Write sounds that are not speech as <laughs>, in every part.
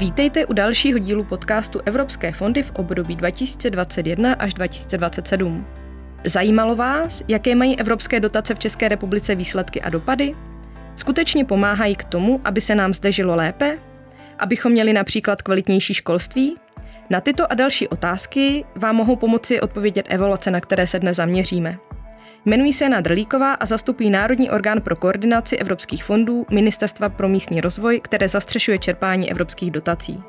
Vítejte u dalšího dílu podcastu Evropské fondy v období 2021 až 2027. Zajímalo vás, jaké mají evropské dotace v České republice výsledky a dopady? Skutečně pomáhají k tomu, aby se nám zde žilo lépe? Abychom měli například kvalitnější školství? Na tyto a další otázky vám mohou pomoci odpovědět evoluce, na které se dnes zaměříme. Jmenují se Jana Drlíková a zastupují Národní orgán pro koordinaci evropských fondů Ministerstva pro místní rozvoj, které zastřešuje čerpání evropských dotací.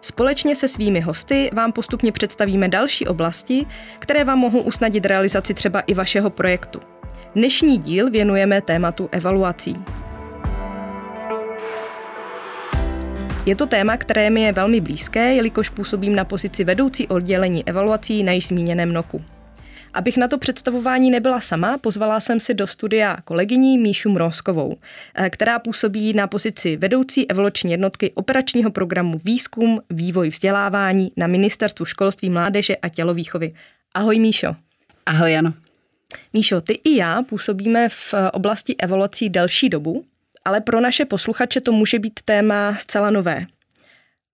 Společně se svými hosty vám postupně představíme další oblasti, které vám mohou usnadnit realizaci třeba i vašeho projektu. Dnešní díl věnujeme tématu evaluací. Je to téma, které mi je velmi blízké, jelikož působím na pozici vedoucí oddělení evaluací na již zmíněném NOKu. Abych na to představování nebyla sama, pozvala jsem si do studia kolegyní Míšu Mrozkovou, eh, která působí na pozici vedoucí evoluční jednotky operačního programu Výzkum, vývoj vzdělávání na Ministerstvu školství, mládeže a tělovýchovy. Ahoj Míšo. Ahoj Jano. Míšo, ty i já působíme v oblasti evolucí delší dobu, ale pro naše posluchače to může být téma zcela nové.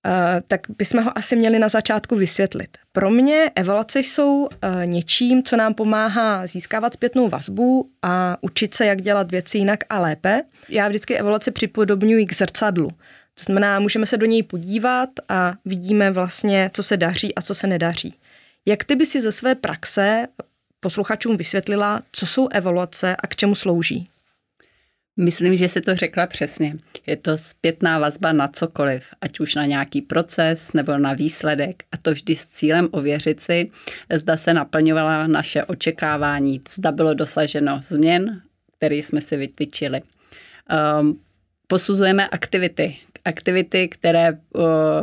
Eh, tak bychom ho asi měli na začátku vysvětlit. Pro mě evaluace jsou eh, něčím, co nám pomáhá získávat zpětnou vazbu a učit se, jak dělat věci jinak a lépe. Já vždycky evaluace připodobňuji k zrcadlu. To znamená, můžeme se do něj podívat a vidíme vlastně, co se daří a co se nedaří. Jak ty by si ze své praxe posluchačům vysvětlila, co jsou evaluace a k čemu slouží? Myslím, že si to řekla přesně. Je to zpětná vazba na cokoliv, ať už na nějaký proces nebo na výsledek a to vždy s cílem ověřit si, zda se naplňovala naše očekávání, zda bylo dosaženo změn, které jsme si vytyčili. Um, posuzujeme aktivity, aktivity, které,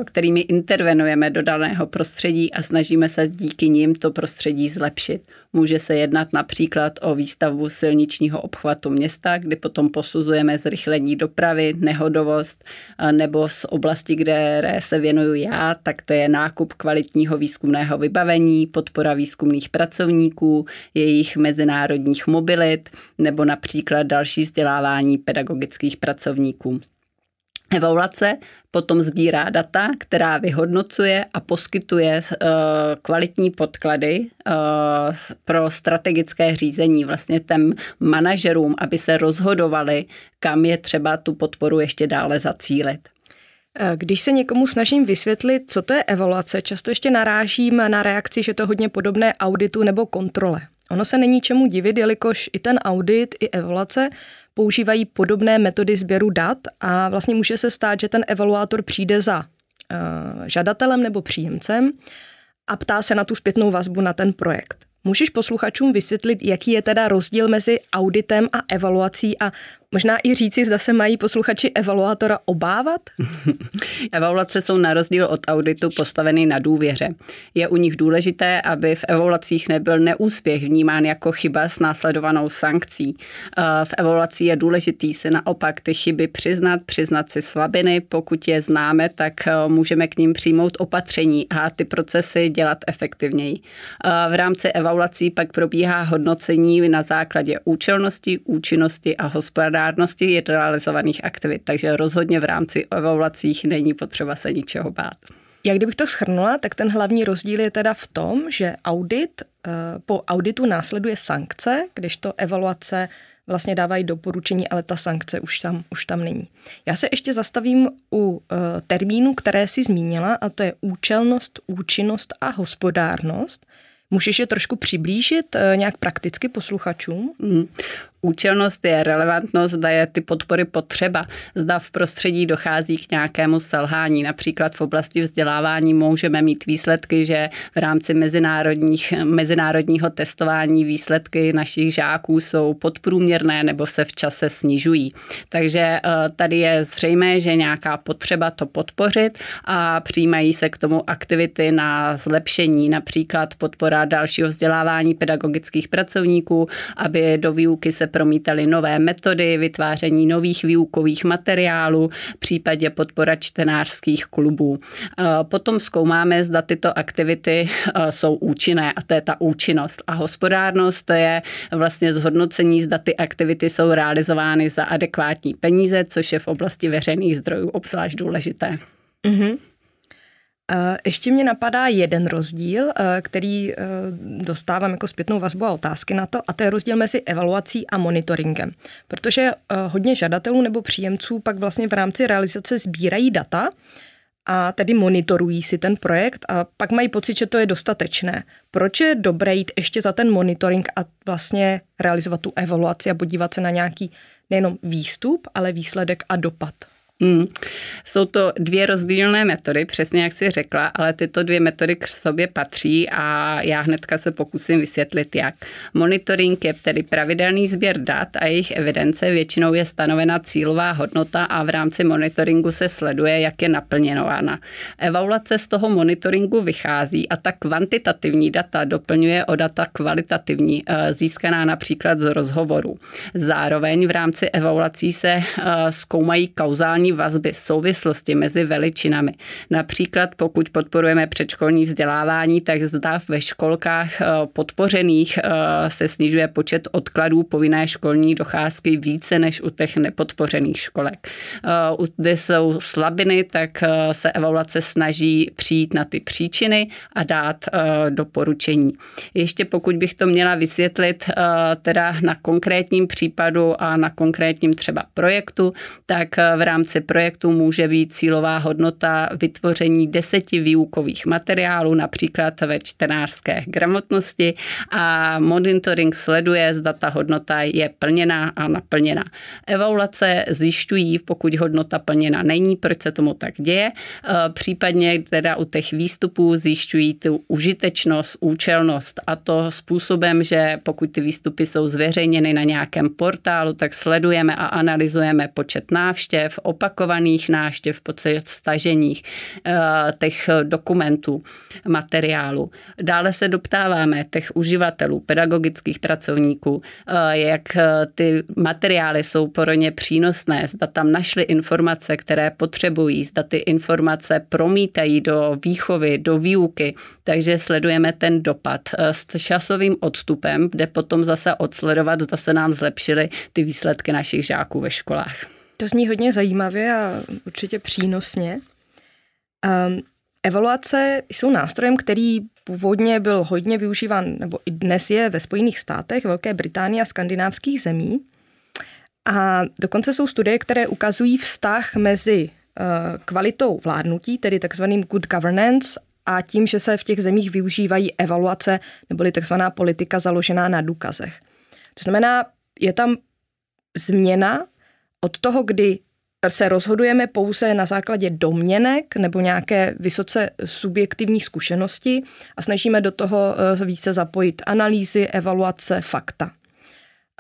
kterými intervenujeme do daného prostředí a snažíme se díky nim to prostředí zlepšit. Může se jednat například o výstavbu silničního obchvatu města, kdy potom posuzujeme zrychlení dopravy, nehodovost, nebo z oblasti, kde se věnuju já, tak to je nákup kvalitního výzkumného vybavení, podpora výzkumných pracovníků, jejich mezinárodních mobilit, nebo například další vzdělávání pedagogických pracovníků. Evaluace potom sbírá data, která vyhodnocuje a poskytuje uh, kvalitní podklady uh, pro strategické řízení vlastně těm manažerům, aby se rozhodovali, kam je třeba tu podporu ještě dále zacílit. Eh, když se někomu snažím vysvětlit, co to je evaluace, často ještě narážím na reakci, že to hodně podobné auditu nebo kontrole. Ono se není čemu divit, jelikož i ten audit, i evaluace používají podobné metody sběru dat a vlastně může se stát, že ten evaluátor přijde za uh, žadatelem nebo příjemcem a ptá se na tu zpětnou vazbu na ten projekt. Můžeš posluchačům vysvětlit, jaký je teda rozdíl mezi auditem a evaluací a Možná i říci, zda se mají posluchači evaluátora obávat? <laughs> Evaluace jsou na rozdíl od auditu postaveny na důvěře. Je u nich důležité, aby v evaluacích nebyl neúspěch vnímán jako chyba s následovanou sankcí. Eh, v evaluaci je důležitý si naopak ty chyby přiznat, přiznat si slabiny. Pokud je známe, tak eh, můžeme k ním přijmout opatření a ty procesy dělat efektivněji. Eh, v rámci evaluací pak probíhá hodnocení na základě účelnosti, účinnosti a hospodářství hospodárnosti realizovaných aktivit, takže rozhodně v rámci evaluacích není potřeba se ničeho bát. Jak kdybych to schrnula, tak ten hlavní rozdíl je teda v tom, že audit, eh, po auditu následuje sankce, když to evaluace vlastně dávají doporučení, ale ta sankce už tam, už tam není. Já se ještě zastavím u eh, termínu, které si zmínila, a to je účelnost, účinnost a hospodárnost. Můžeš je trošku přiblížit eh, nějak prakticky posluchačům? Mm. Účelnost je relevantnost, zda je ty podpory potřeba, zda v prostředí dochází k nějakému selhání. Například v oblasti vzdělávání můžeme mít výsledky, že v rámci mezinárodních, mezinárodního testování výsledky našich žáků jsou podprůměrné nebo se v čase snižují. Takže eh, tady je zřejmé, že nějaká potřeba to podpořit a přijímají se k tomu aktivity na zlepšení, například podpora dalšího vzdělávání pedagogických pracovníků, aby do výuky se promítaly nové metody, vytváření nových výukových materiálů, případě podpora čtenářských klubů. Eh, potom zkoumáme, zda tyto aktivity eh, jsou účinné a to je ta účinnost. A hospodárnost to je vlastně zhodnocení, zda ty aktivity jsou realizovány za adekvátní peníze, což je v oblasti veřejných zdrojů obzvlášť důležité. Mm-hmm. Ještě mě napadá jeden rozdíl, který dostávám jako zpětnou vazbu a otázky na to, a to je rozdíl mezi evaluací a monitoringem. Protože hodně žadatelů nebo příjemců pak vlastně v rámci realizace sbírají data, a tedy monitorují si ten projekt a pak mají pocit, že to je dostatečné. Proč je dobré jít ještě za ten monitoring a vlastně realizovat tu evaluaci a podívat se na nějaký nejenom výstup, ale výsledek a dopad? Hmm. Jsou to dvě rozdílné metody, přesně jak jsi řekla, ale tyto dvě metody k sobě patří a já hnedka se pokusím vysvětlit, jak. Monitoring je tedy pravidelný sběr dat a jejich evidence, většinou je stanovena cílová hodnota a v rámci monitoringu se sleduje, jak je naplněnována. Evaluace z toho monitoringu vychází a ta kvantitativní data doplňuje o data kvalitativní, eh, získaná například z rozhovoru. Zároveň v rámci evaluací se eh, zkoumají kauzální kauzální vazby, souvislosti mezi veličinami. Například pokud podporujeme předškolní vzdělávání, tak zda ve školkách eh, podpořených eh, se snižuje počet odkladů povinné školní docházky více než u těch nepodpořených školek. Eh, kde jsou slabiny, tak se evaluace snaží přijít na ty příčiny a dát doporučení. Ještě pokud bych to měla vysvětlit teda na konkrétním případu a na konkrétním třeba projektu, tak v rámci rámci projektu může být cílová hodnota vytvoření deseti výukových materiálů, například ve čtenářské gramotnosti a monitoring sleduje, zda ta hodnota je plněná a naplněna. Evaluace zjišťují, pokud hodnota plněna není, proč se tomu tak děje, e, případně teda u těch výstupů zjišťují tu užitečnost, účelnost a to způsobem, že pokud ty výstupy jsou zveřejněny na nějakém portálu, tak sledujeme a analyzujeme počet návštěv, opakovaných náštěv, počet staženích eh, těch dokumentů, materiálu. Dále se doptáváme těch uživatelů, pedagogických pracovníků, eh, jak eh, ty materiály jsou pro ně přínosné, zda tam našli informace, které potřebují, zda ty informace promítají do výchovy, do výuky, takže sledujeme ten dopad s časovým odstupem, kde potom zase odsledovat, zda se nám zlepšily ty výsledky našich žáků ve školách. To zní hodně zajímavě a určitě přínosně. Um, evaluace jsou nástrojem, který původně byl hodně využíván, nebo i dnes je ve Spojených státech, Velké Británii a skandinávských zemí. A dokonce jsou studie, které ukazují vztah mezi uh, kvalitou vládnutí, tedy takzvaným good governance, a tím, že se v těch zemích využívají evaluace, neboli takzvaná politika založená na důkazech. To znamená, je tam změna od toho, kdy se rozhodujeme pouze na základě domněnek nebo nějaké vysoce subjektivní zkušenosti a snažíme do toho eh, více zapojit analýzy, evaluace, fakta.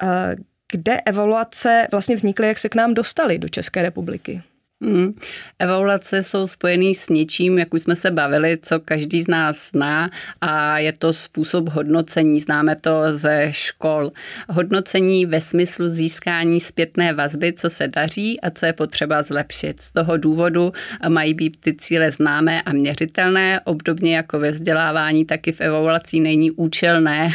Eh, kde evaluace vlastně vznikly, jak se k nám dostali do České republiky? Hmm. Evaluace jsou spojený s něčím, jak už jsme se bavili, co každý z nás zná a je to způsob hodnocení. Známe to ze škol. Hodnocení ve smyslu získání zpětné vazby, co se daří a co je potřeba zlepšit. Z toho důvodu mají být ty cíle známé a měřitelné. Obdobně jako ve vzdělávání, taky v evaluací není účelné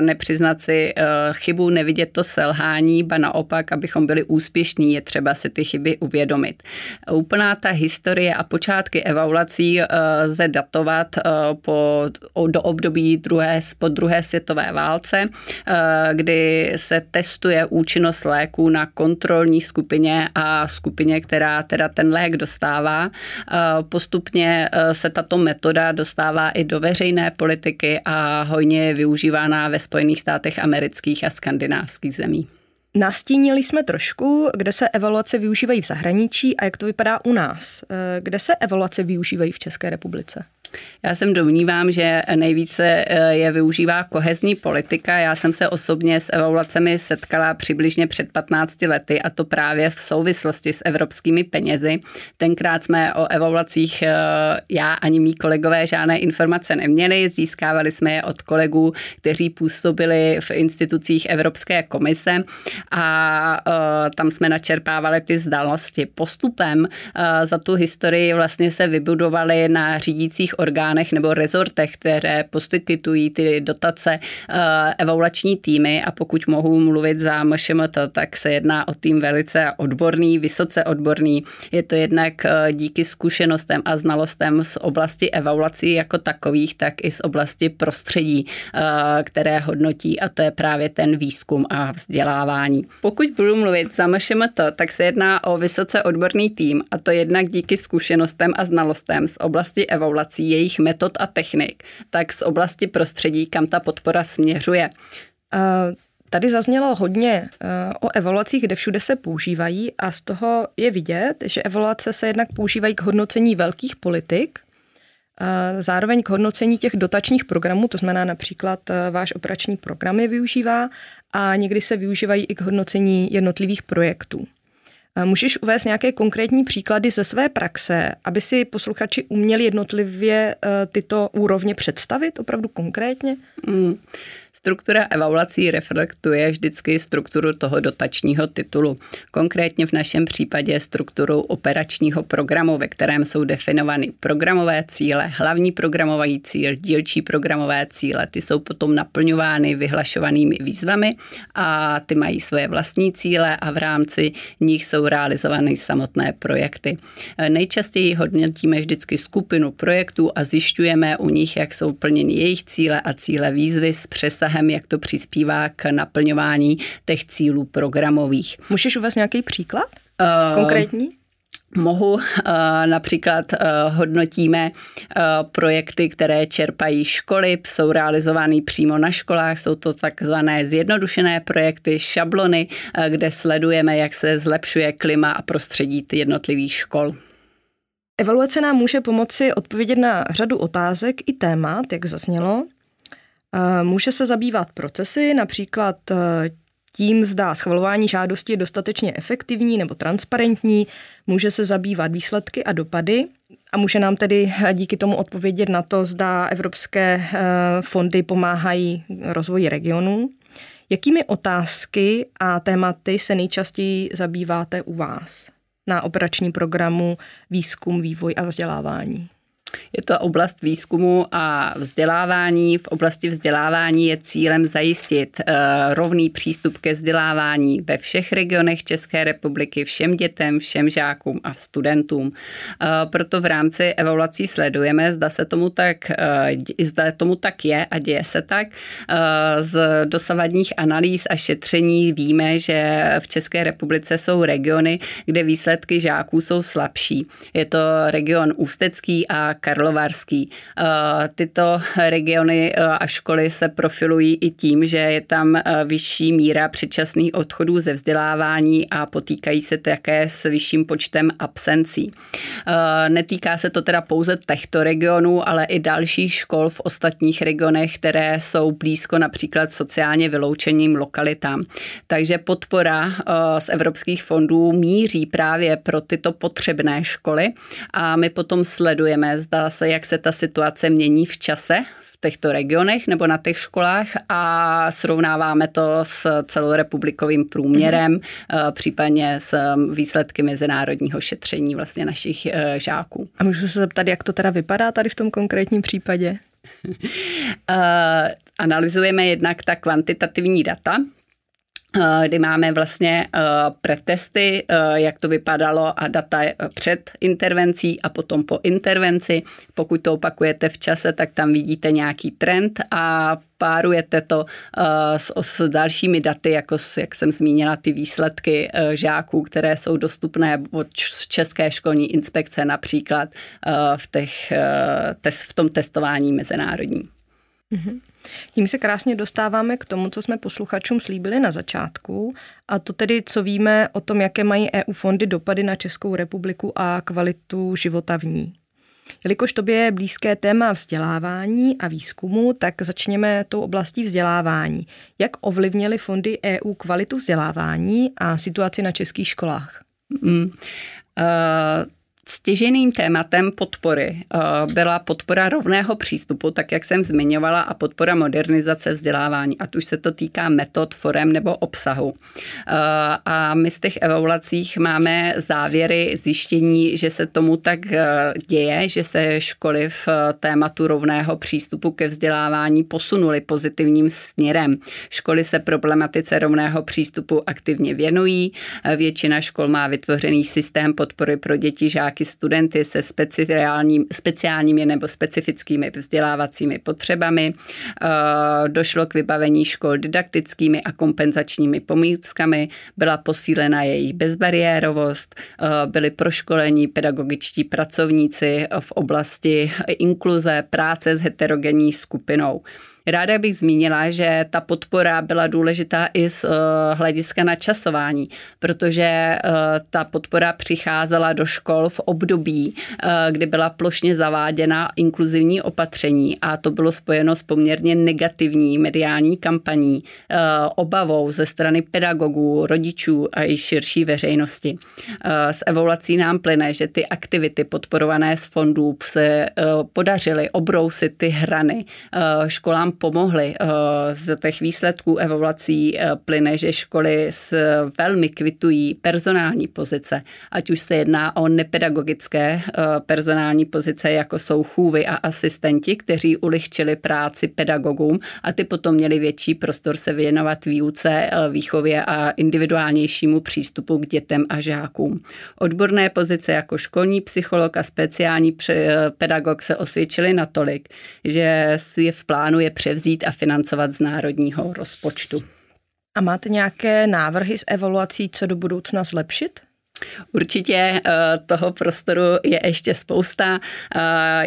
nepřiznat si e, chybu, nevidět to selhání, ba naopak, abychom byli úspěšní, je třeba si ty chyby uvědomit. Úplná ta historie a počátky evaluací eh, lze datovat eh, po, do období druhé, po druhé světové válce, eh, kdy se testuje účinnost léků na kontrolní skupině a skupině, která teda ten lék dostává. Postupně se tato metoda dostává i do veřejné politiky a hojně je využívána ve Spojených státech amerických a skandinávských zemí. Nastínili jsme trošku, kde se evaluace využívají v zahraničí a jak to vypadá u nás. Eh, kde se evaluace využívají v České republice? Já jsem domnívám, že nejvíce eh, je využívá kohezní politika. Já jsem se osobně s evaluacemi setkala přibližně před 15 lety a to právě v souvislosti s evropskými penězi. Tenkrát jsme o evaluacích eh, já ani mý kolegové žádné informace neměli. Získávali jsme je od kolegů, kteří působili v institucích Evropské komise a eh, tam jsme načerpávali ty zdalosti. Postupem za tu historii vlastně se vybudovaly na řídících orgánech nebo rezortech, které poskytují ty dotace evaluační týmy a pokud mohu mluvit za MŠMT, tak se jedná o tým velice odborný, vysoce odborný. Je to jednak díky zkušenostem a znalostem z oblasti evaluací jako takových, tak i z oblasti prostředí, které hodnotí a to je právě ten výzkum a vzdělávání. Pokud budu mluvit za MŠMT, tak se jedná o vysoce odborný tým a to jednak díky zkušenostem a znalostem z oblasti evaluací, jejich metod a technik, tak z oblasti prostředí, kam ta podpora směřuje. Uh... Tady zaznělo hodně o evaluacích, kde všude se používají a z toho je vidět, že evaluace se jednak používají k hodnocení velkých politik, zároveň k hodnocení těch dotačních programů, to znamená například váš operační program je využívá a někdy se využívají i k hodnocení jednotlivých projektů. Můžeš uvést nějaké konkrétní příklady ze své praxe, aby si posluchači uměli jednotlivě e, tyto úrovně představit opravdu konkrétně? Mm. Struktura evaluací reflektuje vždycky strukturu toho dotačního titulu. Konkrétně v našem případě strukturu operačního programu, ve kterém jsou definovány programové cíle, hlavní programový cíl, dílčí programové cíle. Ty jsou potom naplňovány vyhlašovanými výzvami a ty mají svoje vlastní cíle a v rámci nich jsou realizovány samotné projekty. Nejčastěji hodnotíme vždycky skupinu projektů a zjišťujeme u nich, jak jsou plněny jejich cíle a cíle výzvy s přesahem obsahem, jak to přispívá k naplňování těch cílů programových. Můžeš uvést nějaký příklad uh, konkrétní? Mohu například hodnotíme projekty, které čerpají školy, jsou realizovány přímo na školách, jsou to takzvané zjednodušené projekty, šablony, kde sledujeme, jak se zlepšuje klima a prostředí jednotlivých škol. Evaluace nám může pomoci odpovědět na řadu otázek i témat, jak zaznělo. Může se zabývat procesy, například e, tím, zda schvalování žádosti je dostatečně efektivní nebo transparentní, může se zabývat výsledky a dopady a může nám tedy díky tomu odpovědět na to, zda evropské fondy pomáhají rozvoji regionů. Jakými otázky a tématy se nejčastěji zabýváte u vás na operačním programu Výzkum, vývoj a vzdělávání? Je to oblast výzkumu a vzdělávání. V oblasti vzdělávání je cílem zajistit eh, rovný přístup ke vzdělávání ve všech regionech České republiky, všem dětem, všem žákům a studentům. Eh, proto v rámci evaluací sledujeme, zda se tomu tak, eh, zda tomu tak je a děje se tak. Z dosavadních analýz a šetření víme, že v České republice jsou regiony, kde výsledky žáků jsou slabší. Je to region Ústecký a Karlovarský. Eh, tyto regiony eh, a školy se profilují i tím, že je tam eh, vyšší míra předčasných odchodů ze vzdělávání a potýkají se také s vyšším počtem absencí. Netýká se to teda pouze těchto regionů, ale i dalších škol v ostatních regionech, které jsou blízko například sociálně vyloučeným lokalitám. Takže podpora z evropských fondů míří právě pro tyto potřebné školy a my potom sledujeme, zda se, jak se ta situace mění v čase v těchto regionech nebo na těch školách a srovnáváme to s celorepublikovým průměrem, mm-hmm. případně s výsledky mezinárodního šetření vlastně našich eh, žáků. A můžu se zeptat, jak to teda vypadá tady v tom konkrétním případě? <laughs> Analyzujeme jednak ta kvantitativní data, Eh, kdy máme vlastně eh, pretesty, eh, jak to vypadalo a data před intervencí a potom po intervenci. Pokud to opakujete v čase, tak tam vidíte nějaký trend a párujete to s, dalšími daty, jako jak jsem zmínila, ty výsledky žáků, které jsou dostupné od České školní inspekce například v, těch, v tom testování mezinárodním. Mm-hmm. Tím se krásně dostáváme k tomu, co jsme posluchačům slíbili na začátku, a to tedy, co víme o tom, jaké mají EU fondy dopady na Českou republiku a kvalitu života v ní. Jelikož tobě je blízké téma vzdělávání a výzkumu, tak začněme tou oblastí vzdělávání. Jak ovlivnily fondy EU kvalitu vzdělávání a situaci na českých školách? Mm. Uh Stěženým tématem podpory byla podpora rovného přístupu, tak jak jsem zmiňovala, a podpora modernizace vzdělávání, ať už se to týká metod, forem nebo obsahu. A my z těch evaluacích máme závěry zjištění, že se tomu tak děje, že se školy v tématu rovného přístupu ke vzdělávání posunuly pozitivním směrem. Školy se problematice rovného přístupu aktivně věnují. Většina škol má vytvořený systém podpory pro děti, žáky, studenty se speciální, speciálními nebo specifickými vzdělávacími potřebami. Eh, došlo k vybavení škol didaktickými a kompenzačními pomůckami, byla posílena jejich bezbariérovost, eh, byli proškolení pedagogičtí pracovníci v oblasti inkluze, práce s heterogenní skupinou. Ráda bych zmínila, že ta podpora byla důležitá i z uh, hlediska načasování, protože uh, ta podpora přicházela do škol v období, uh, kdy byla plošně zaváděna inkluzivní opatření a to bylo spojeno s poměrně negativní mediální kampaní, obavou ze strany pedagogů, rodičů a i širší veřejnosti. S evaluací nám plyne, že ty aktivity podporované z fondů se podařily obrousit ty hrany školám pomohly. Eh, z těch výsledků evaluací eh, plyne, že školy velmi kvitují personální pozice, ať už se jedná o nepedagogické eh, personální pozice, jako jsou chůvy a asistenti, kteří ulehčili práci pedagogům a ty potom měli větší prostor se věnovat výuce, výchově a individuálnějšímu přístupu k dětem a žákům. Odborné pozice jako školní psycholog a speciální pedagog se osvědčily natolik, že je v plánu je převzít a financovat z národního rozpočtu. A máte nějaké návrhy s evaluací, co do budoucna zlepšit? Určitě eh, toho prostoru je ještě spousta. Eh,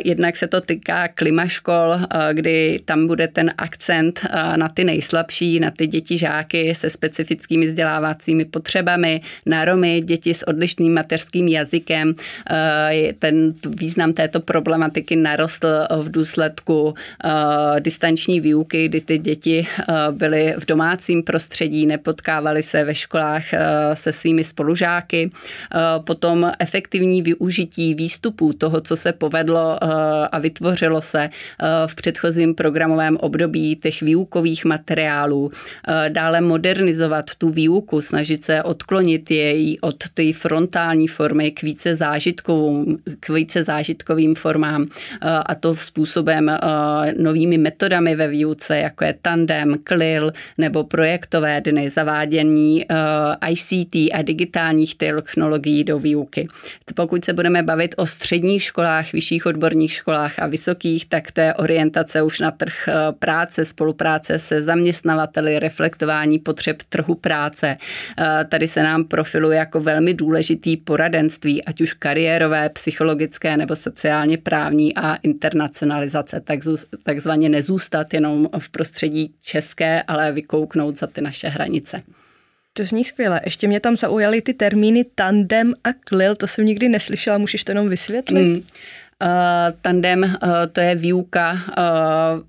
jednak se to týká klimaškol, eh, kdy tam bude ten akcent na ty nejslabší, na ty děti žáky se specifickými vzdělávacími potřebami, na Romy, děti s odlišným mateřským jazykem. Ten význam této problematiky narostl v důsledku distanční výuky, kdy ty děti byly v domácím prostředí, nepotkávaly se ve školách se svými spolužáky. Eh, potom efektivní využití výstupů toho, co se povedlo eh, a vytvořilo se eh, v předchozím programovém období těch výukových materiálů, dále modernizovat tu výuku, snažit se odklonit jej od té frontální formy k více, zážitkovým, k více zážitkovým formám a to způsobem novými metodami ve výuce, jako je tandem, klil nebo projektové dny, zavádění ICT a digitálních technologií do výuky. Pokud se budeme bavit o středních školách, vyšších odborných školách a vysokých, tak to je orientace už na trh eh, práce, spolupráce se zaměstnavateli, reflektování potřeb trhu práce. Eh, tady se nám profiluje jako velmi důležitý poradenství, ať už kariérové, psychologické nebo sociálně právní a internacionalizace, takzvaně nezůstat jenom v prostředí české, ale vykouknout za ty naše hranice. To zní skvěle. Ještě mě tam zaujaly ty termíny tandem a klil, to jsem nikdy neslyšela, můžeš to jenom vysvětlit? Mm. Uh, tandem, uh, to je výuka uh,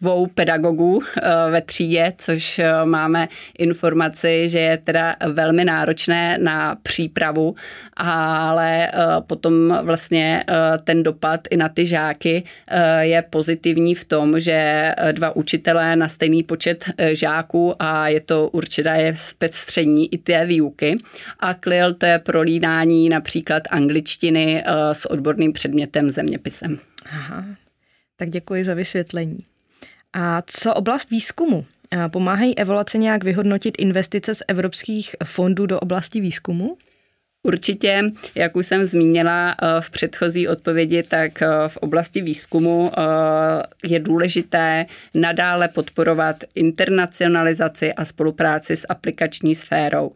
dvou pedagogů eh, ve třídě, což eh, máme informaci, že je teda velmi náročné na přípravu, ale eh, potom vlastně ten dopad i na ty žáky je pozitivní v tom, že dva učitelé na stejný počet žáků a je to určité zpestření i té výuky. A KLIL to je prolídání například angličtiny s odborným předmětem zeměpisem. Aha, tak děkuji za vysvětlení. A co oblast výzkumu? Pomáhají evoluce nějak vyhodnotit investice z evropských fondů do oblasti výzkumu? Určitě, jak už jsem zmínila eh, v předchozí odpovědi, tak eh, v oblasti výzkumu eh, je důležité nadále podporovat internacionalizaci a spolupráci s aplikační sférou.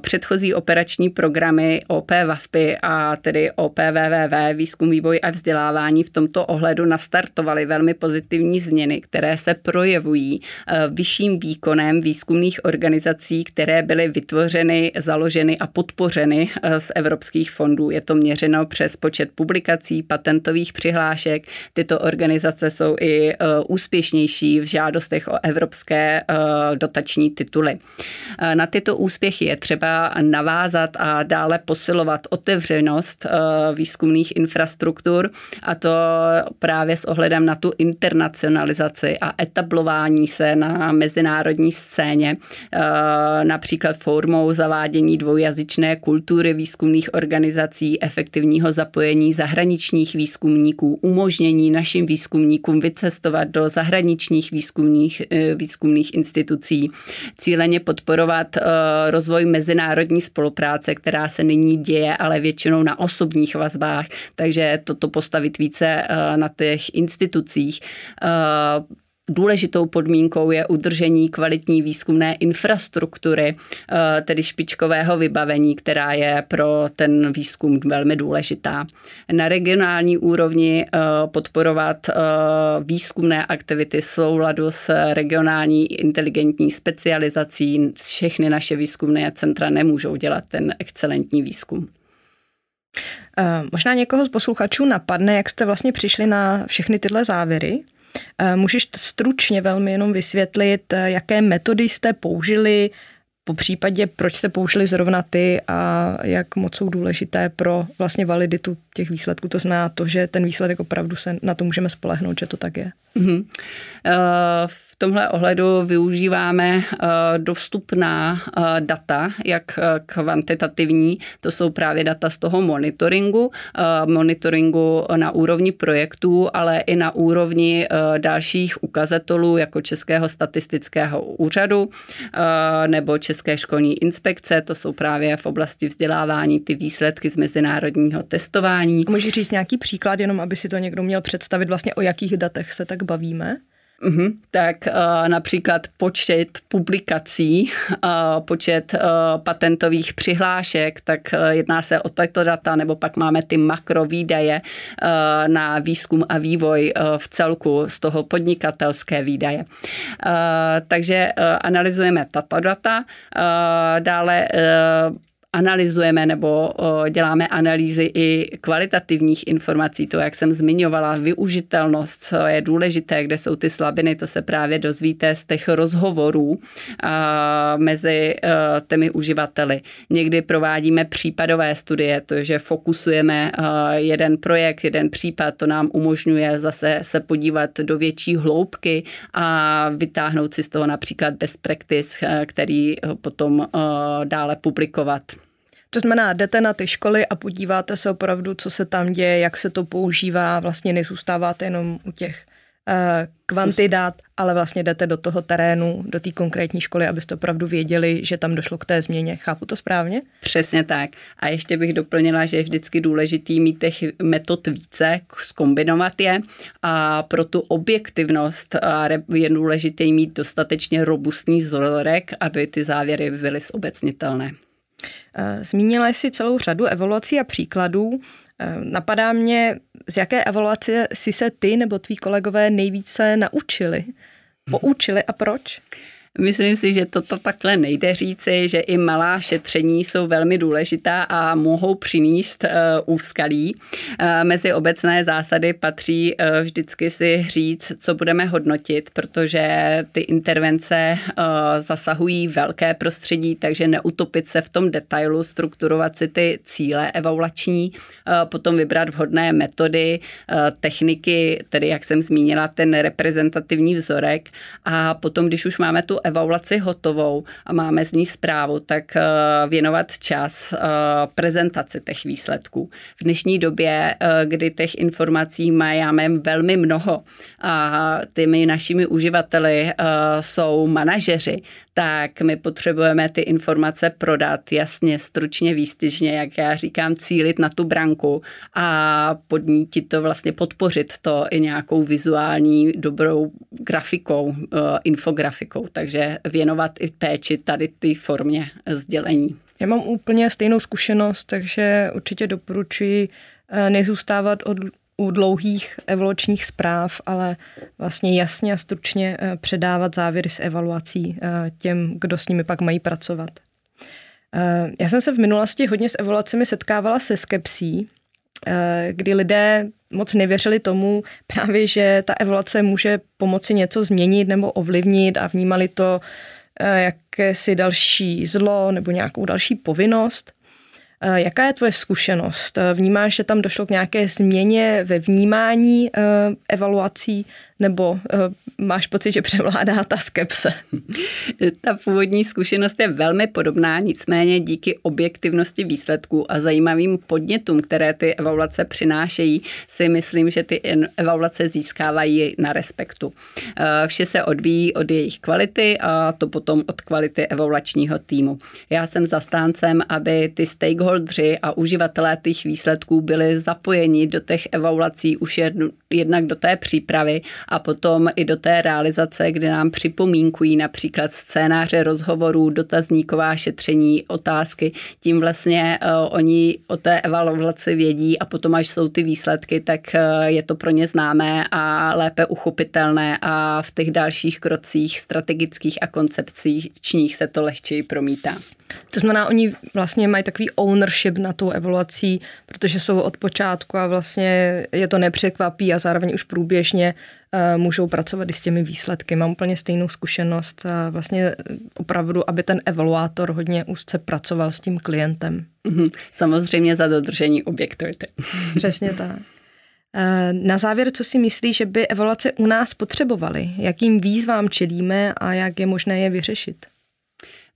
Předchozí operační programy OP VAFPy a tedy OPVVV, výzkum, vývoj a vzdělávání v tomto ohledu nastartovaly velmi pozitivní změny, které se projevují vyšším výkonem výzkumných organizací, které byly vytvořeny, založeny a podporovány podpořeny z evropských fondů. Je to měřeno přes počet publikací, patentových přihlášek. Tyto organizace jsou i úspěšnější v žádostech o evropské dotační tituly. Na tyto úspěchy je třeba navázat a dále posilovat otevřenost výzkumných infrastruktur a to právě s ohledem na tu internacionalizaci a etablování se na mezinárodní scéně, eh, například formou zavádění dvoujazyčné kultury výzkumných organizací, efektivního zapojení zahraničních výzkumníků, umožnění našim výzkumníkům vycestovat do zahraničních výzkumných, eh, výzkumných institucí, cíleně podporovat eh, rozvoj mezinárodní spolupráce, která se nyní děje, ale většinou na osobních vazbách, takže toto postavit více na těch institucích. Důležitou podmínkou je udržení kvalitní výzkumné infrastruktury, tedy špičkového vybavení, která je pro ten výzkum velmi důležitá. Na regionální úrovni podporovat výzkumné aktivity souladu s regionální inteligentní specializací. Všechny naše výzkumné centra nemůžou dělat ten excelentní výzkum. Eh, možná někoho z posluchačů napadne, jak jste vlastně přišli na všechny tyhle závěry. Eh, můžeš stručně velmi jenom vysvětlit, eh, jaké metody jste použili, po případě, proč jste použili zrovna ty a jak moc jsou důležité pro vlastně validitu těch výsledků. To znamená to, že ten výsledek opravdu se na to můžeme spolehnout, že to tak je. Mm-hmm. Uh, v tomhle ohledu využíváme uh, dostupná uh, data, jak kvantitativní, to jsou právě data z toho monitoringu, monitoringu na úrovni projektů, ale i na úrovni dalších ukazatelů, jako Českého statistického úřadu nebo České školní inspekce, to jsou právě v oblasti vzdělávání ty výsledky z mezinárodního testování. Můžeš říct nějaký příklad, jenom aby si to někdo měl představit, vlastně o jakých datech se tak bavíme? Mm-hmm. Tak uh, například počet publikací, uh, počet uh, patentových přihlášek, tak uh, jedná se o tato data, nebo pak máme ty makrovýdaje uh, na výzkum a vývoj uh, v celku z toho podnikatelské výdaje. Uh, takže uh, analyzujeme tato data, uh, dále uh, analyzujeme nebo děláme analýzy i kvalitativních informací, to, jak jsem zmiňovala, využitelnost, co je důležité, kde jsou ty slabiny, to se právě dozvíte z těch rozhovorů mezi těmi uživateli. Někdy provádíme případové studie, to, že fokusujeme jeden projekt, jeden případ, to nám umožňuje zase se podívat do větší hloubky a vytáhnout si z toho například best practice, který potom dále publikovat. To znamená, jdete na ty školy a podíváte se opravdu, co se tam děje, jak se to používá, vlastně nezůstáváte jenom u těch uh, kvantidát, ale vlastně jdete do toho terénu, do té konkrétní školy, abyste opravdu věděli, že tam došlo k té změně. Chápu to správně? Přesně tak. A ještě bych doplnila, že je vždycky důležitý mít těch metod více, skombinovat je a pro tu objektivnost je důležité mít dostatečně robustní vzorek, aby ty závěry byly zobecnitelné. Eh, zmínila jsi celou řadu evaluací a příkladů. Eh, napadá mě, z jaké evaluace si se ty nebo tví kolegové nejvíce naučili, poučili a proč? Myslím si, že toto takhle nejde říci, že i malá šetření jsou velmi důležitá a mohou přinést uh, úskalí. Uh, mezi obecné zásady patří uh, vždycky si říct, co budeme hodnotit, protože ty intervence zasahují velké prostředí, takže neutopit se v tom detailu, strukturovat si ty cíle evaluační, potom vybrat vhodné metody, techniky, tedy jak jsem zmínila, ten reprezentativní vzorek a potom, když už máme tu evaluaci hotovou a máme z ní zprávu, tak eh, věnovat čas eh, prezentaci těch výsledků. V dnešní době, eh, kdy těch informací máme velmi mnoho a těmi našimi uživateli jsou manažeři, tak my potřebujeme ty informace prodat jasně, stručně, výstižně, jak já říkám, cílit na tu branku a podnítit to vlastně podpořit to i nějakou vizuální dobrou grafikou, infografikou. Takže věnovat i péči tady ty formě sdělení. Já mám úplně stejnou zkušenost, takže určitě doporučuji eh, nezůstávat od, u dlouhých evolučních zpráv, ale vlastně jasně a stručně eh, předávat závěry z evaluací eh, těm, kdo s nimi pak mají pracovat. Eh, já jsem se v minulosti hodně s evaluacemi setkávala se skepsí, kdy lidé moc nevěřili tomu <laughs> právě, že ta evaluace může pomoci něco změnit nebo ovlivnit a vnímali to jakési další zlo nebo nějakou další povinnost. Jaká je tvoje zkušenost? Vnímáš, že tam došlo k nějaké změně ve vnímání evaluací nebo máš pocit, že převládá ta skepse? <laughs> ta původní zkušenost je velmi podobná, nicméně díky objektivnosti výsledků a zajímavým podnětům, které ty evaluace přinášejí, si myslím, že ty evaluace získávají na respektu. Eh, vše se odvíjí od jejich kvality a to potom od kvality evaluačního týmu. Já jsem zastáncem, aby ty stakeholdři a uživatelé těch výsledků byli zapojeni do těch evaluací už jednak do té přípravy a potom i do té realizace, kde nám připomínkují například scénáře rozhovorů, dotazníková šetření, otázky. Tím vlastně uh, oni o té evaluaci vědí a potom, až jsou ty výsledky, tak uh, je to pro ně známé a lépe uchopitelné a v těch dalších krocích strategických a koncepčních se to lehčeji promítá. To znamená, oni vlastně mají takový ownership na tu evaluací, protože jsou od počátku a vlastně je to nepřekvapí a zároveň už průběžně uh, můžou pracovat i s těmi výsledky. Mám úplně stejnou zkušenost a vlastně opravdu, aby ten evaluátor hodně úzce pracoval s tím klientem. Mhm. Samozřejmě za dodržení objektivity. <laughs> Přesně tak. Eh, na závěr, co si myslí, že by evaluace u nás potřebovaly? Jakým výzvám čelíme a jak je možné je vyřešit?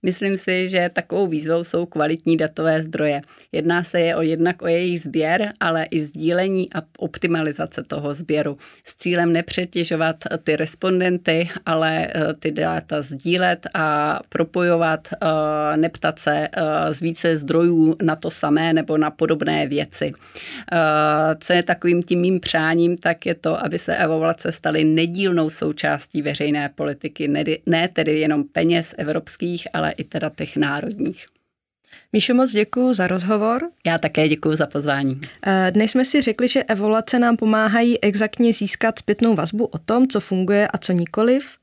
Myslím si, že takovou výzvou jsou kvalitní datové zdroje. Jedná se je o jednak o jejich sběr, ale i sdílení a optimalizace toho sběru s cílem nepřetěžovat ty respondenty, ale eh, ty data sdílet a propojovat, eh, neptat se eh, z více zdrojů na to samé nebo na podobné věci. Co je takovým tím mým přáním, tak je to, aby se evaluace staly nedílnou součástí veřejné politiky, ne tedy jenom peněz evropských, ale ale i teda těch národních. Míšo, moc děkuji za rozhovor. Já také děkuji za pozvání. Eh, dnes jsme si řekli, že evoluce nám pomáhají exaktně získat zpětnou vazbu o tom, co funguje a co nikoliv,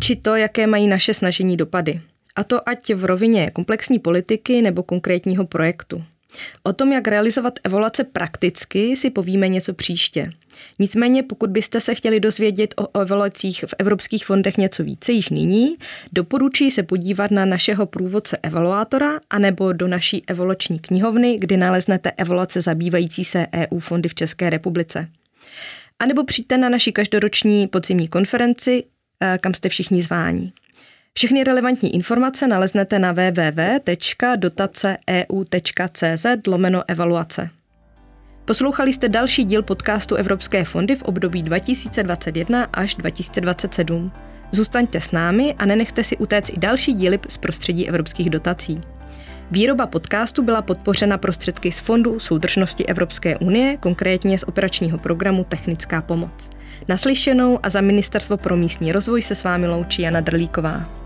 či to, jaké mají naše snažení dopady. A to ať v rovině komplexní politiky nebo konkrétního projektu. O tom, jak realizovat evoluce prakticky, si povíme něco příště. Nicméně, pokud byste se chtěli dozvědět o evolucích v evropských fondech něco více již nyní, doporučuji se podívat na našeho průvodce evaluátora anebo do naší evoluční knihovny, kdy naleznete evoluce zabývající se EU fondy v České republice. A nebo přijďte na naši každoroční podzimní konferenci, eh, kam jste všichni zváni. Všechny relevantní informace naleznete na www.dotaceu.cz lomeno evaluace. Poslouchali jste další díl podcastu Evropské fondy v období 2021 až 2027. Zůstaňte s námi a nenechte si utéct i další díly z prostředí evropských dotací. Výroba podcastu byla podpořena prostředky z Fondu soudržnosti Evropské unie, konkrétně z operačního programu Technická pomoc. Naslyšenou a za Ministerstvo pro místní rozvoj se s vámi loučí Jana Drlíková.